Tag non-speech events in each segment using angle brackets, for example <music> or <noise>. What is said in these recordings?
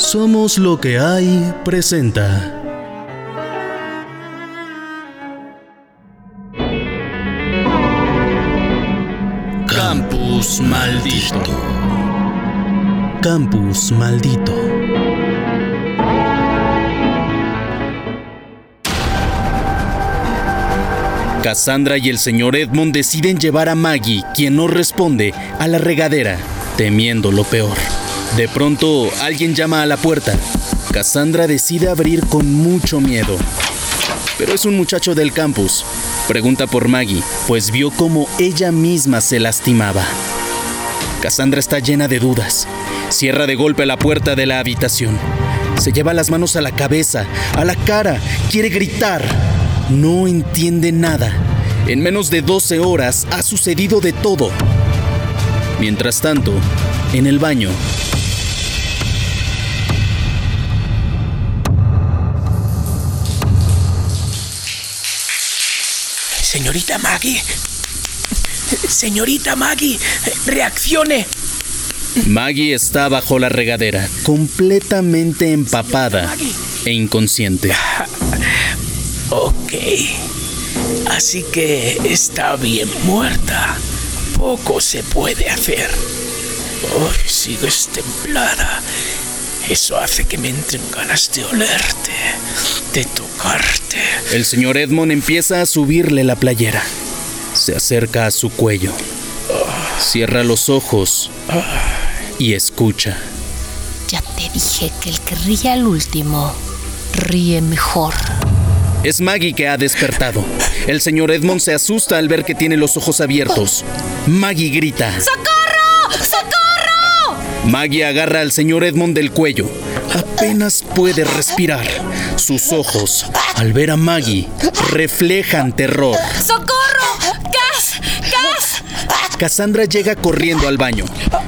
Somos lo que hay presenta. Campus maldito. Campus maldito. Cassandra y el señor Edmond deciden llevar a Maggie, quien no responde, a la regadera, temiendo lo peor. De pronto, alguien llama a la puerta. Cassandra decide abrir con mucho miedo. Pero es un muchacho del campus. Pregunta por Maggie, pues vio cómo ella misma se lastimaba. Cassandra está llena de dudas. Cierra de golpe la puerta de la habitación. Se lleva las manos a la cabeza, a la cara, quiere gritar. No entiende nada. En menos de 12 horas ha sucedido de todo. Mientras tanto, en el baño, Señorita Maggie. Señorita Maggie, reaccione. Maggie está bajo la regadera, completamente empapada e inconsciente. Ok. Así que está bien muerta. Poco se puede hacer. Hoy sigues templada. Eso hace que me entren ganas de olerte, de tocarte. El señor Edmond empieza a subirle la playera. Se acerca a su cuello. Cierra los ojos y escucha. Ya te dije que el que ríe al último ríe mejor. Es Maggie que ha despertado. El señor Edmond se asusta al ver que tiene los ojos abiertos. Maggie grita. ¡Socorro! ¡Socorro! Maggie agarra al señor Edmond del cuello. Apenas puede respirar. Sus ojos, al ver a Maggie, reflejan terror. ¡Socorro! ¡Gas! ¡Gas! Cassandra llega corriendo al baño.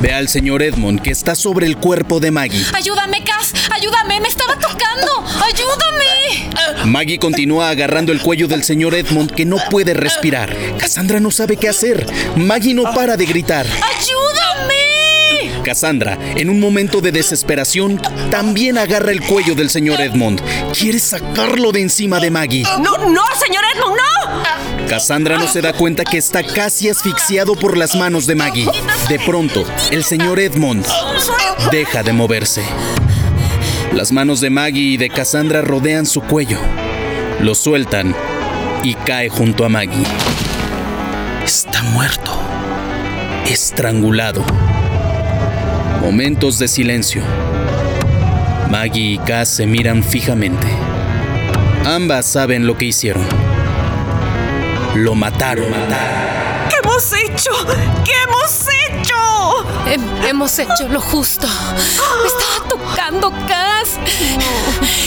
Ve al señor Edmond que está sobre el cuerpo de Maggie. ¡Ayúdame, Cas! ¡Ayúdame! ¡Me estaba tocando! ¡Ayúdame! Maggie continúa agarrando el cuello del señor Edmond que no puede respirar. Cassandra no sabe qué hacer. Maggie no para de gritar. ¡Ayúdame! Cassandra, en un momento de desesperación, también agarra el cuello del señor Edmond. Quiere sacarlo de encima de Maggie. ¡No, no, señor Edmund, no! Cassandra no se da cuenta que está casi asfixiado por las manos de Maggie. De pronto, el señor Edmond deja de moverse. Las manos de Maggie y de Cassandra rodean su cuello. Lo sueltan y cae junto a Maggie. Está muerto. Estrangulado. Momentos de silencio. Maggie y Cass se miran fijamente. Ambas saben lo que hicieron. Lo mataron. ¿Qué hemos hecho? ¿Qué hemos hecho? Hem- hemos hecho lo justo. Me estaba tocando, Cas.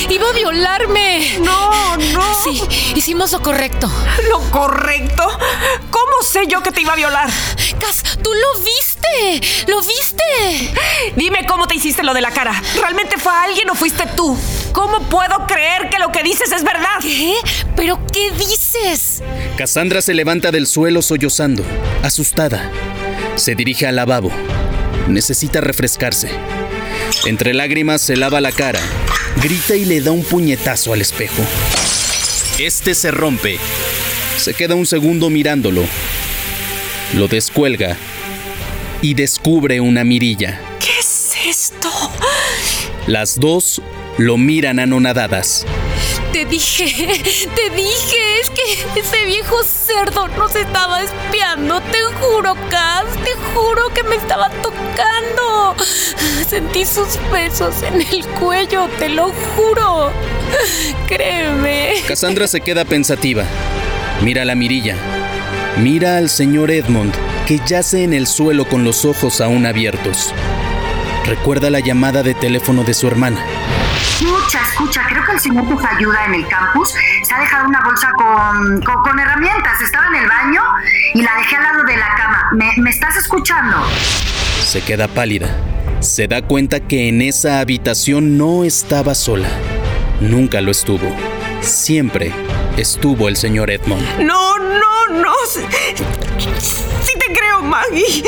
Iba a violarme. No, no. Sí, hicimos lo correcto. ¿Lo correcto? ¿Cómo sé yo que te iba a violar? Cas, tú lo viste. Lo viste. Dime cómo te hiciste lo de la cara. ¿Realmente fue alguien o fuiste tú? ¿Cómo puedo creer que lo que dices es verdad? ¿Qué? ¿Pero qué dices? Cassandra se levanta del suelo sollozando, asustada. Se dirige al lavabo. Necesita refrescarse. Entre lágrimas se lava la cara, grita y le da un puñetazo al espejo. Este se rompe. Se queda un segundo mirándolo. Lo descuelga y descubre una mirilla. ¿Qué es esto? Las dos lo miran anonadadas. Te dije, te dije, es que ese viejo cerdo nos estaba espiando, te juro, Cas, te juro que me estaba tocando. Sentí sus besos en el cuello, te lo juro. Créeme. Cassandra se queda pensativa. Mira la mirilla. Mira al señor Edmond, que yace en el suelo con los ojos aún abiertos. Recuerda la llamada de teléfono de su hermana. Escucha, escucha, creo que el señor que ayuda en el campus se ha dejado una bolsa con, con, con herramientas. Estaba en el baño y la dejé al lado de la cama. ¿Me, me estás escuchando? Se queda pálida. Se da cuenta que en esa habitación no estaba sola. Nunca lo estuvo. Siempre estuvo el señor Edmond. No, no, no. Sí, te creo, Maggie.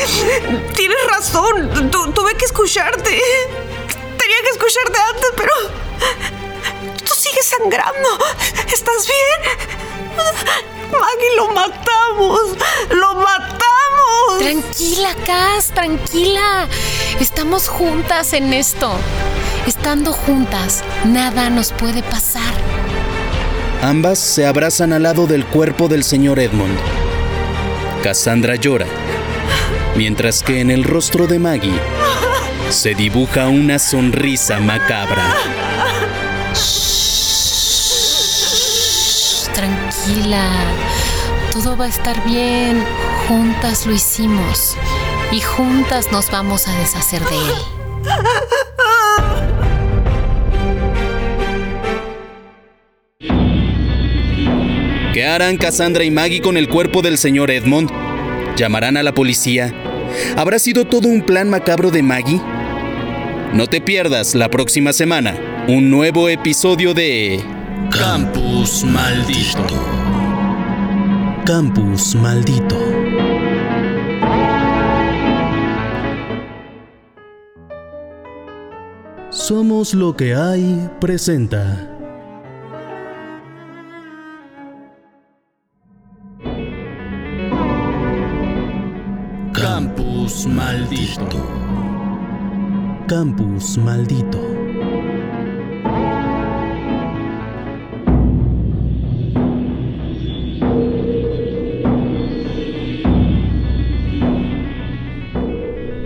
Tienes razón. Tu- tuve que escucharte. Tenía tenía que escucharte antes, pero... Tú sigues sangrando. ¿Estás bien? Maggie, lo matamos. Lo matamos. Tranquila, Cass, tranquila. Estamos juntas en esto. Estando juntas, nada nos puede pasar. Ambas se abrazan al lado del cuerpo del señor Edmond. Cassandra llora, mientras que en el rostro de Maggie se dibuja una sonrisa macabra. Tranquila, todo va a estar bien. Juntas lo hicimos y juntas nos vamos a deshacer de él. ¿Qué harán Cassandra y Maggie con el cuerpo del señor Edmond? ¿Llamarán a la policía? ¿Habrá sido todo un plan macabro de Maggie? No te pierdas la próxima semana un nuevo episodio de Campus maldito. Campus Maldito. Somos lo que hay presenta. Campus maldito. Campus Maldito.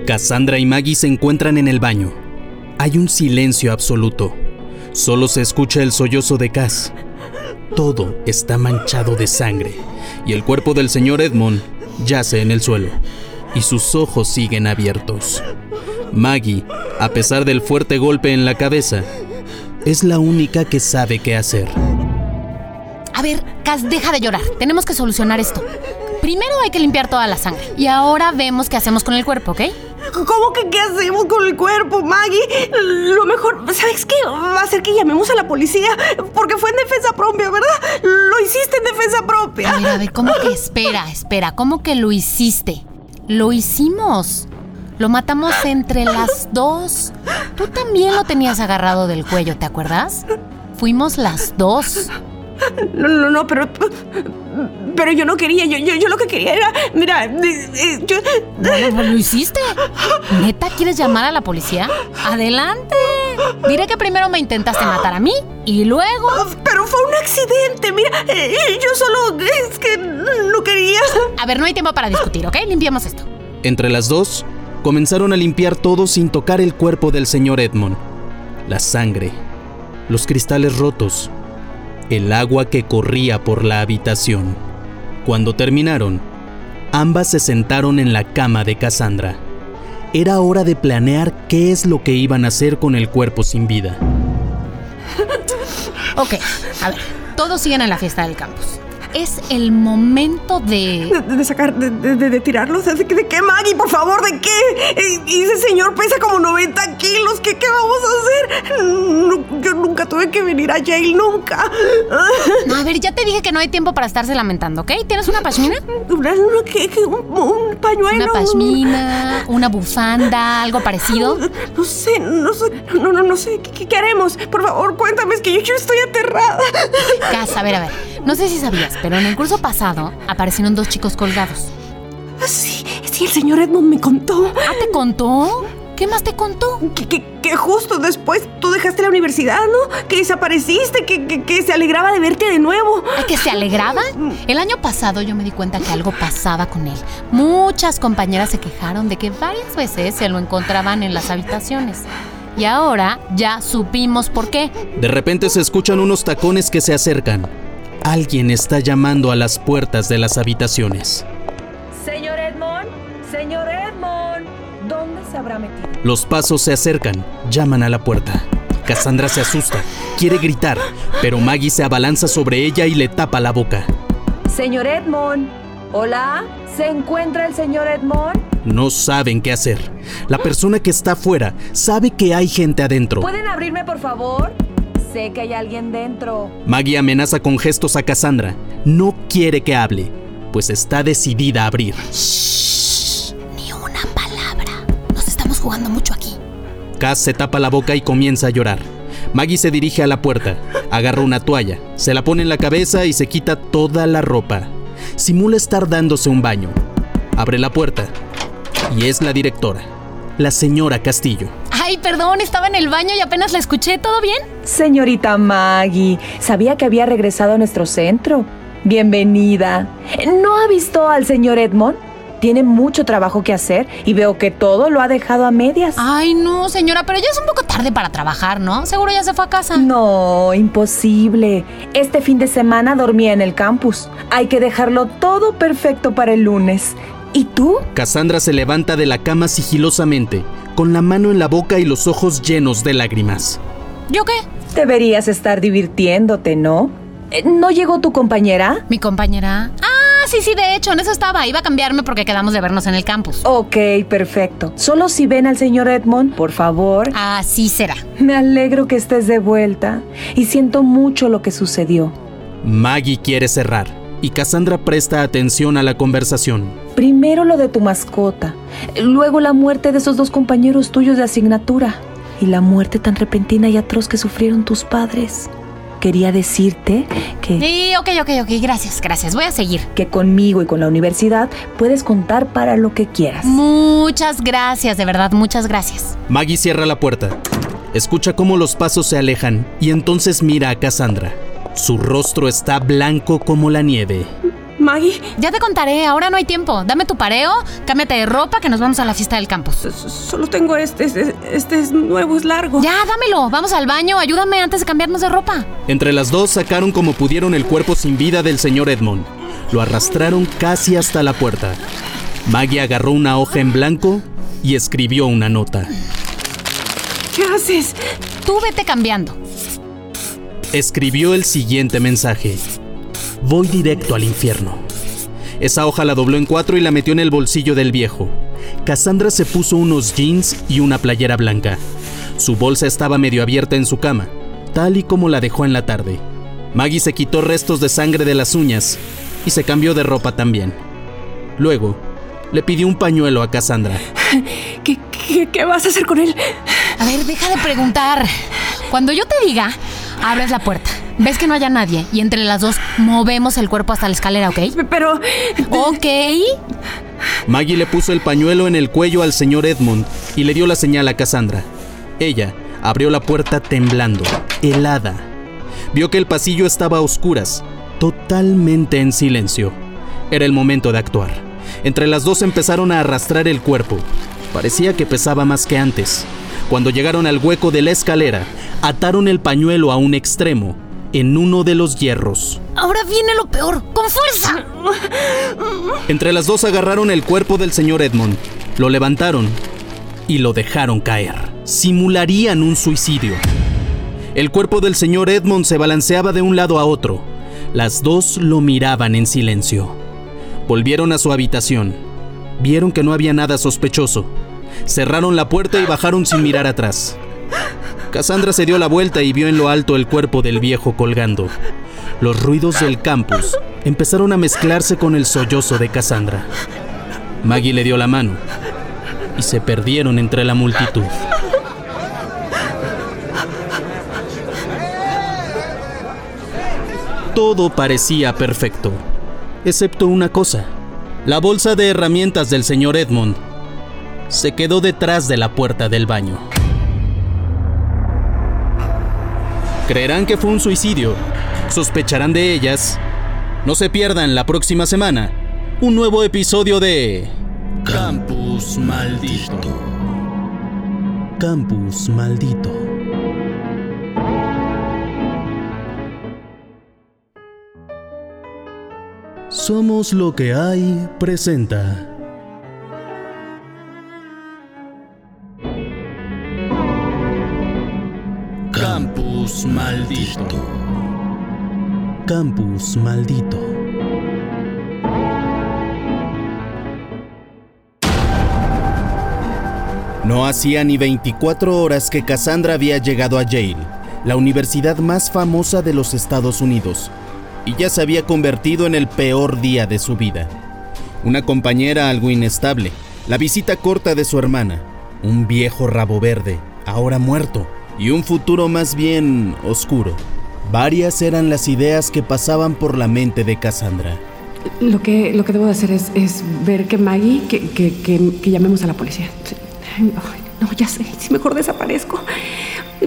Cassandra y Maggie se encuentran en el baño. Hay un silencio absoluto. Solo se escucha el sollozo de Cass. Todo está manchado de sangre y el cuerpo del señor Edmond yace en el suelo y sus ojos siguen abiertos. Maggie, a pesar del fuerte golpe en la cabeza, es la única que sabe qué hacer. A ver, Cass, deja de llorar. Tenemos que solucionar esto. Primero hay que limpiar toda la sangre. Y ahora vemos qué hacemos con el cuerpo, ¿ok? ¿Cómo que qué hacemos con el cuerpo, Maggie? Lo mejor, ¿sabes qué? Va a ser que llamemos a la policía, porque fue en defensa propia, ¿verdad? Lo hiciste en defensa propia. A ver, a ver, ¿cómo que espera, espera? ¿Cómo que lo hiciste? Lo hicimos. Lo matamos entre las dos. Tú también lo tenías agarrado del cuello, ¿te acuerdas? Fuimos las dos. No, no, no, pero. Pero yo no quería, yo, yo, yo lo que quería era. Mira, eh, eh, yo. Bueno, pues lo hiciste. ¿Neta quieres llamar a la policía? Adelante. Diré que primero me intentaste matar a mí y luego. Pero fue un accidente, mira. eh, Yo solo. Es que no quería. A ver, no hay tiempo para discutir, ¿ok? Limpiamos esto. Entre las dos, comenzaron a limpiar todo sin tocar el cuerpo del señor Edmond. La sangre, los cristales rotos, el agua que corría por la habitación. Cuando terminaron, ambas se sentaron en la cama de Cassandra. Era hora de planear qué es lo que iban a hacer con el cuerpo sin vida. Ok, a ver, todos siguen en la fiesta del campus. Es el momento de... De, de sacar, de, de, de- tirarlos. ¿De, qué, Maggie? Por favor, ¿de qué? Eh, Y ese señor pesa como 90 kilos. ¿Qué, qué vamos a hacer? No, yo nunca tuve que venir a Yale, nunca. A ver, ya te dije que no hay tiempo para estarse lamentando, ¿ok? ¿Tienes una pashmina? Una, una- ¿qué, qué? Un, un pañuelo. Una pashmina, una bufanda, algo parecido. No sé, no sé, no, no, no sé. ¿Qué, qué- qué haremos? Por favor, cuéntame, es que yo, yo estoy aterrada. Cas, a ver, a ver. No sé si sabías, pero en el curso pasado aparecieron dos chicos colgados. Sí, sí, el señor Edmond me contó ¿Ah, te contó? ¿Qué más te contó? que, que- que justo después tú dejaste la universidad, ¿no? Que desapareciste, que, que- que se alegraba de verte de nuevo. ¿A que se alegraba? El año pasado yo me di cuenta que algo pasaba con él. Muchas compañeras se quejaron de que varias veces se lo encontraban en las habitaciones. Y ahora ya supimos por qué. De repente se escuchan unos tacones que se acercan. Alguien está llamando a las puertas de las habitaciones. Señor Edmond, señor Edmond, ¿dónde se habrá metido? Los pasos se acercan, llaman a la puerta. Cassandra se asusta, quiere gritar, pero Maggie se abalanza sobre ella y le tapa la boca. Señor Edmond, hola, ¿se encuentra el señor Edmond? No saben qué hacer. La persona que está afuera sabe que hay gente adentro. ¿Pueden abrirme, por favor? Sé que hay alguien dentro. Maggie amenaza con gestos a Cassandra. No quiere que hable, pues está decidida a abrir. Ni una palabra. Nos estamos jugando mucho aquí. Cass se tapa la boca y comienza a llorar. Maggie se dirige a la puerta, agarra una toalla, se la pone en la cabeza y se quita toda la ropa. Simula estar dándose un baño. Abre la puerta y es la directora, la señora Castillo. Ay, perdón, estaba en el baño y apenas la escuché. ¿Todo bien? Señorita Maggie, sabía que había regresado a nuestro centro. Bienvenida. ¿No ha visto al señor Edmond? Tiene mucho trabajo que hacer y veo que todo lo ha dejado a medias. Ay, no, señora, pero ya es un poco tarde para trabajar, ¿no? Seguro ya se fue a casa. No, imposible. Este fin de semana dormía en el campus. Hay que dejarlo todo perfecto para el lunes. ¿Y tú? Cassandra se levanta de la cama sigilosamente, con la mano en la boca y los ojos llenos de lágrimas. ¿Yo qué? Deberías estar divirtiéndote, ¿no? Eh, ¿No llegó tu compañera? ¿Mi compañera? Ah, sí, sí, de hecho, en eso estaba. Iba a cambiarme porque quedamos de vernos en el campus. Ok, perfecto. Solo si ven al señor Edmond, por favor. Así será. Me alegro que estés de vuelta y siento mucho lo que sucedió. Maggie quiere cerrar y Cassandra presta atención a la conversación. Primero lo de tu mascota, luego la muerte de esos dos compañeros tuyos de asignatura y la muerte tan repentina y atroz que sufrieron tus padres. Quería decirte que, Sí, ok, ok, ok. Gracias, gracias. Voy a seguir. que conmigo y con la universidad puedes contar para lo que quieras. Muchas gracias, de verdad, muchas gracias. Maggie cierra la puerta, escucha cómo los pasos se alejan y entonces mira a Cassandra. Su rostro está blanco como la nieve. Maggie, Ya te contaré, ahora no hay tiempo. Dame tu pareo, cámbiate de ropa que nos vamos a la fiesta del campus. solo tengo este, este, este es nuevo, es largo. Ya, dámelo. Vamos al baño, ayúdame antes de cambiarnos de ropa. Entre las dos sacaron como pudieron el cuerpo sin vida del señor Edmond. Lo arrastraron casi hasta la puerta. Maggie agarró una hoja en blanco y escribió una nota. ¿Qué haces? Tú vete cambiando. Escribió el siguiente mensaje. Voy directo al infierno. Esa hoja la dobló en cuatro y la metió en el bolsillo del viejo. Cassandra se puso unos jeans y una playera blanca. Su bolsa estaba medio abierta en su cama, tal y como la dejó en la tarde. Maggie se quitó restos de sangre de las uñas y se cambió de ropa también. Luego, le pidió un pañuelo a Cassandra. <laughs> ¿Qué, qué, qué vas a hacer con él? A ver, deja de preguntar. Cuando yo te diga, abres la puerta. Ves que no haya nadie y entre las dos movemos el cuerpo hasta la escalera, ¿ok? Pero... Ok. Maggie le puso el pañuelo en el cuello al señor Edmund y le dio la señal a Cassandra. Ella abrió la puerta temblando, helada. Vio que el pasillo estaba a oscuras, totalmente en silencio. Era el momento de actuar. Entre las dos empezaron a arrastrar el cuerpo. Parecía que pesaba más que antes. Cuando llegaron al hueco de la escalera, ataron el pañuelo a un extremo, en uno de los hierros. Ahora viene lo peor. ¡Con fuerza! Entre las dos agarraron el cuerpo del señor Edmond, lo levantaron y lo dejaron caer. Simularían un suicidio. El cuerpo del señor Edmond se balanceaba de un lado a otro. Las dos lo miraban en silencio. Volvieron a su habitación. Vieron que no había nada sospechoso. Cerraron la puerta y bajaron sin mirar atrás. Cassandra se dio la vuelta y vio en lo alto el cuerpo del viejo colgando. Los ruidos del campus empezaron a mezclarse con el sollozo de Cassandra. Maggie le dio la mano y se perdieron entre la multitud. Todo parecía perfecto, excepto una cosa. La bolsa de herramientas del señor Edmond se quedó detrás de la puerta del baño. Creerán que fue un suicidio. Sospecharán de ellas. No se pierdan la próxima semana un nuevo episodio de Campus maldito. Campus Maldito. Somos lo que hay presenta. Maldito. Campus Maldito. No hacía ni 24 horas que Cassandra había llegado a Yale, la universidad más famosa de los Estados Unidos, y ya se había convertido en el peor día de su vida. Una compañera algo inestable, la visita corta de su hermana, un viejo rabo verde, ahora muerto, y un futuro más bien oscuro. Varias eran las ideas que pasaban por la mente de Cassandra. Lo que, lo que debo de hacer es, es ver que Maggie, que, que, que, que llamemos a la policía. Sí. Ay, no, ya sé, si mejor desaparezco.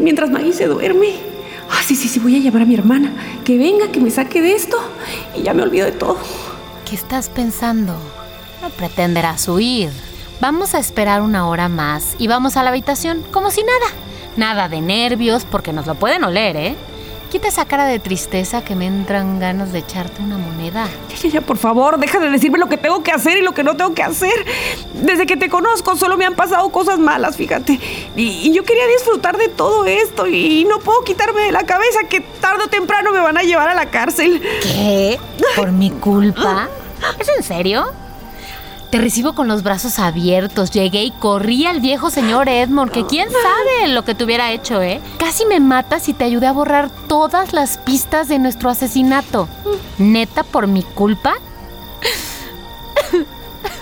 Mientras Maggie se duerme. Ah, sí, sí, sí, voy a llamar a mi hermana. Que venga, que me saque de esto. Y ya me olvido de todo. ¿Qué estás pensando? No pretenderás huir. Vamos a esperar una hora más y vamos a la habitación como si nada. Nada de nervios porque nos lo pueden oler, ¿eh? Quita esa cara de tristeza que me entran ganas de echarte una moneda. Ya, ya, ya, por favor, deja de decirme lo que tengo que hacer y lo que no tengo que hacer. Desde que te conozco solo me han pasado cosas malas, fíjate. Y, y yo quería disfrutar de todo esto y no puedo quitarme de la cabeza que tarde o temprano me van a llevar a la cárcel. ¿Qué? ¿Por mi culpa? <laughs> ¿Es en serio? Te recibo con los brazos abiertos. Llegué y corrí al viejo señor Edmond, que quién sabe lo que te hubiera hecho, ¿eh? Casi me matas y te ayudé a borrar todas las pistas de nuestro asesinato. ¿Neta por mi culpa?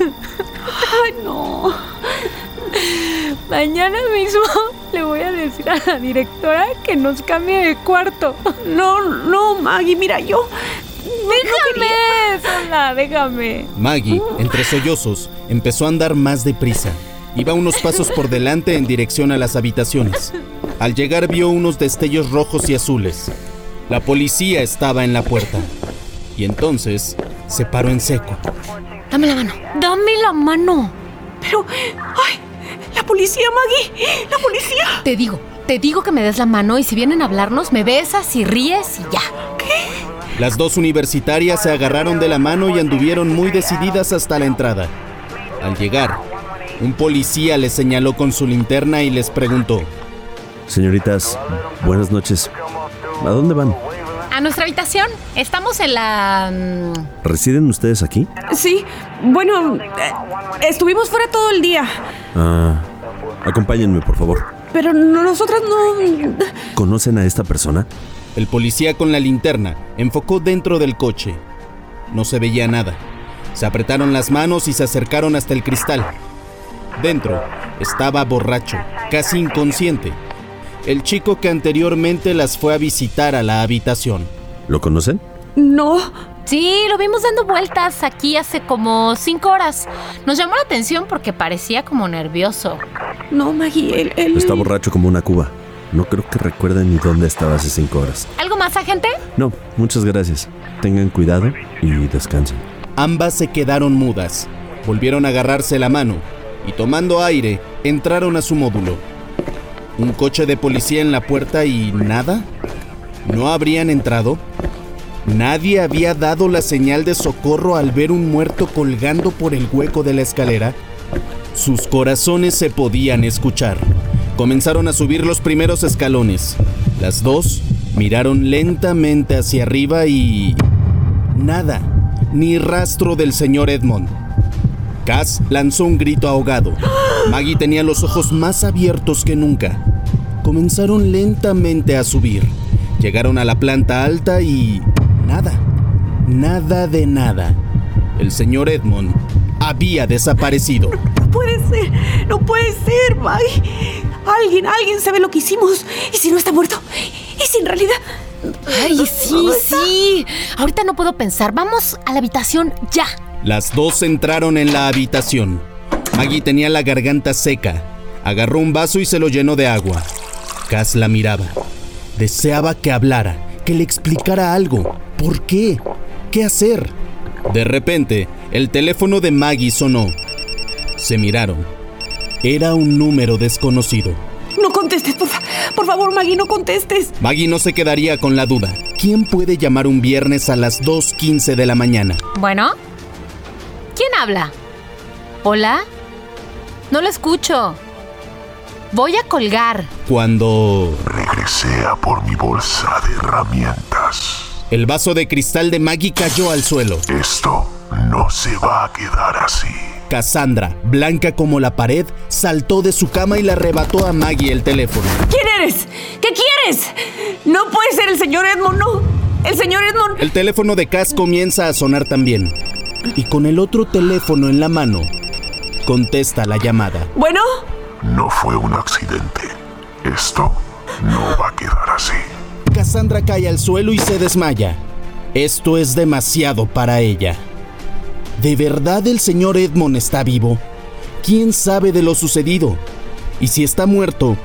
Ay, no. Mañana mismo le voy a decir a la directora que nos cambie de cuarto. No, no, Maggie, mira, yo. Déjame, sola, déjame. Maggie, entre sollozos, empezó a andar más deprisa. Iba unos pasos por delante en dirección a las habitaciones. Al llegar vio unos destellos rojos y azules. La policía estaba en la puerta. Y entonces se paró en seco. Dame la mano. Dame la mano. Pero, ay, la policía, Maggie, la policía. Te digo, te digo que me des la mano y si vienen a hablarnos me besas y ríes y ya. Las dos universitarias se agarraron de la mano y anduvieron muy decididas hasta la entrada. Al llegar, un policía les señaló con su linterna y les preguntó, Señoritas, buenas noches. ¿A dónde van? A nuestra habitación. Estamos en la... mm, ¿Residen ustedes aquí? Sí, bueno, eh, estuvimos fuera todo el día. Ah, acompáñenme, por favor. Pero no- nosotras no. ¿Conocen a esta persona? El policía con la linterna enfocó dentro del coche. No se veía nada. Se apretaron las manos y se acercaron hasta el cristal. Dentro estaba borracho, casi inconsciente. El chico que anteriormente las fue a visitar a la habitación. ¿Lo conocen? No. Sí, lo vimos dando vueltas aquí hace como cinco horas. Nos llamó la atención porque parecía como nervioso. No, Maggie, él. él- Está borracho como una cuba. No creo que recuerden ni dónde estaba hace cinco horas. ¿Algo más, agente? No, muchas gracias. Tengan cuidado y descansen. Ambas se quedaron mudas. Volvieron a agarrarse la mano y tomando aire entraron a su módulo. Un coche de policía en la puerta y nada. ¿No habrían entrado? Nadie había dado la señal de socorro al ver un muerto colgando por el hueco de la escalera. Sus corazones se podían escuchar. Comenzaron a subir los primeros escalones. Las dos miraron lentamente hacia arriba y... Nada, ni rastro del señor Edmond. Cass lanzó un grito ahogado. Maggie tenía los ojos más abiertos que nunca. Comenzaron lentamente a subir. Llegaron a la planta alta y... Nada. Nada de nada. El señor Edmond había desaparecido. No puede ser, no puede ser, Maggie. Alguien, alguien sabe lo que hicimos. ¿Y si no está muerto? ¿Y si en realidad. Ay, sí, sí. Ahorita no puedo pensar. Vamos a la habitación ya. Las dos entraron en la habitación. Maggie tenía la garganta seca. Agarró un vaso y se lo llenó de agua. Cass la miraba. Deseaba que hablara, que le explicara algo. ¿Por qué? ¿Qué hacer? De repente, el teléfono de Maggie sonó. Se miraron. Era un número desconocido. No contestes, por, fa- por favor, Maggie, no contestes. Maggie no se quedaría con la duda. ¿Quién puede llamar un viernes a las 2.15 de la mañana? Bueno. ¿Quién habla? ¿Hola? No lo escucho. Voy a colgar. Cuando Regresé a por mi bolsa de herramientas. el vaso de cristal de Maggie cayó al suelo. Esto no se va a quedar así. Cassandra, blanca como la pared, saltó de su cama y le arrebató a Maggie el teléfono. ¿Quién eres? ¿Qué quieres? No puede ser el señor Edmond, no. El señor Edmond. El teléfono de Cass comienza a sonar también. Y con el otro teléfono en la mano, contesta la llamada. Bueno, No fue un accidente. Esto no va a quedar así. Cassandra cae al suelo y se desmaya. Esto es demasiado para ella. ¿De verdad el señor Edmond está vivo? ¿Quién sabe de lo sucedido? Y si está muerto,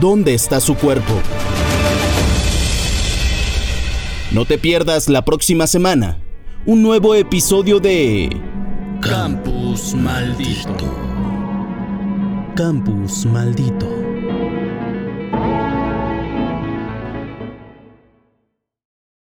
¿dónde está su cuerpo? No te pierdas la próxima semana un nuevo episodio de Campus maldito. Campus Maldito.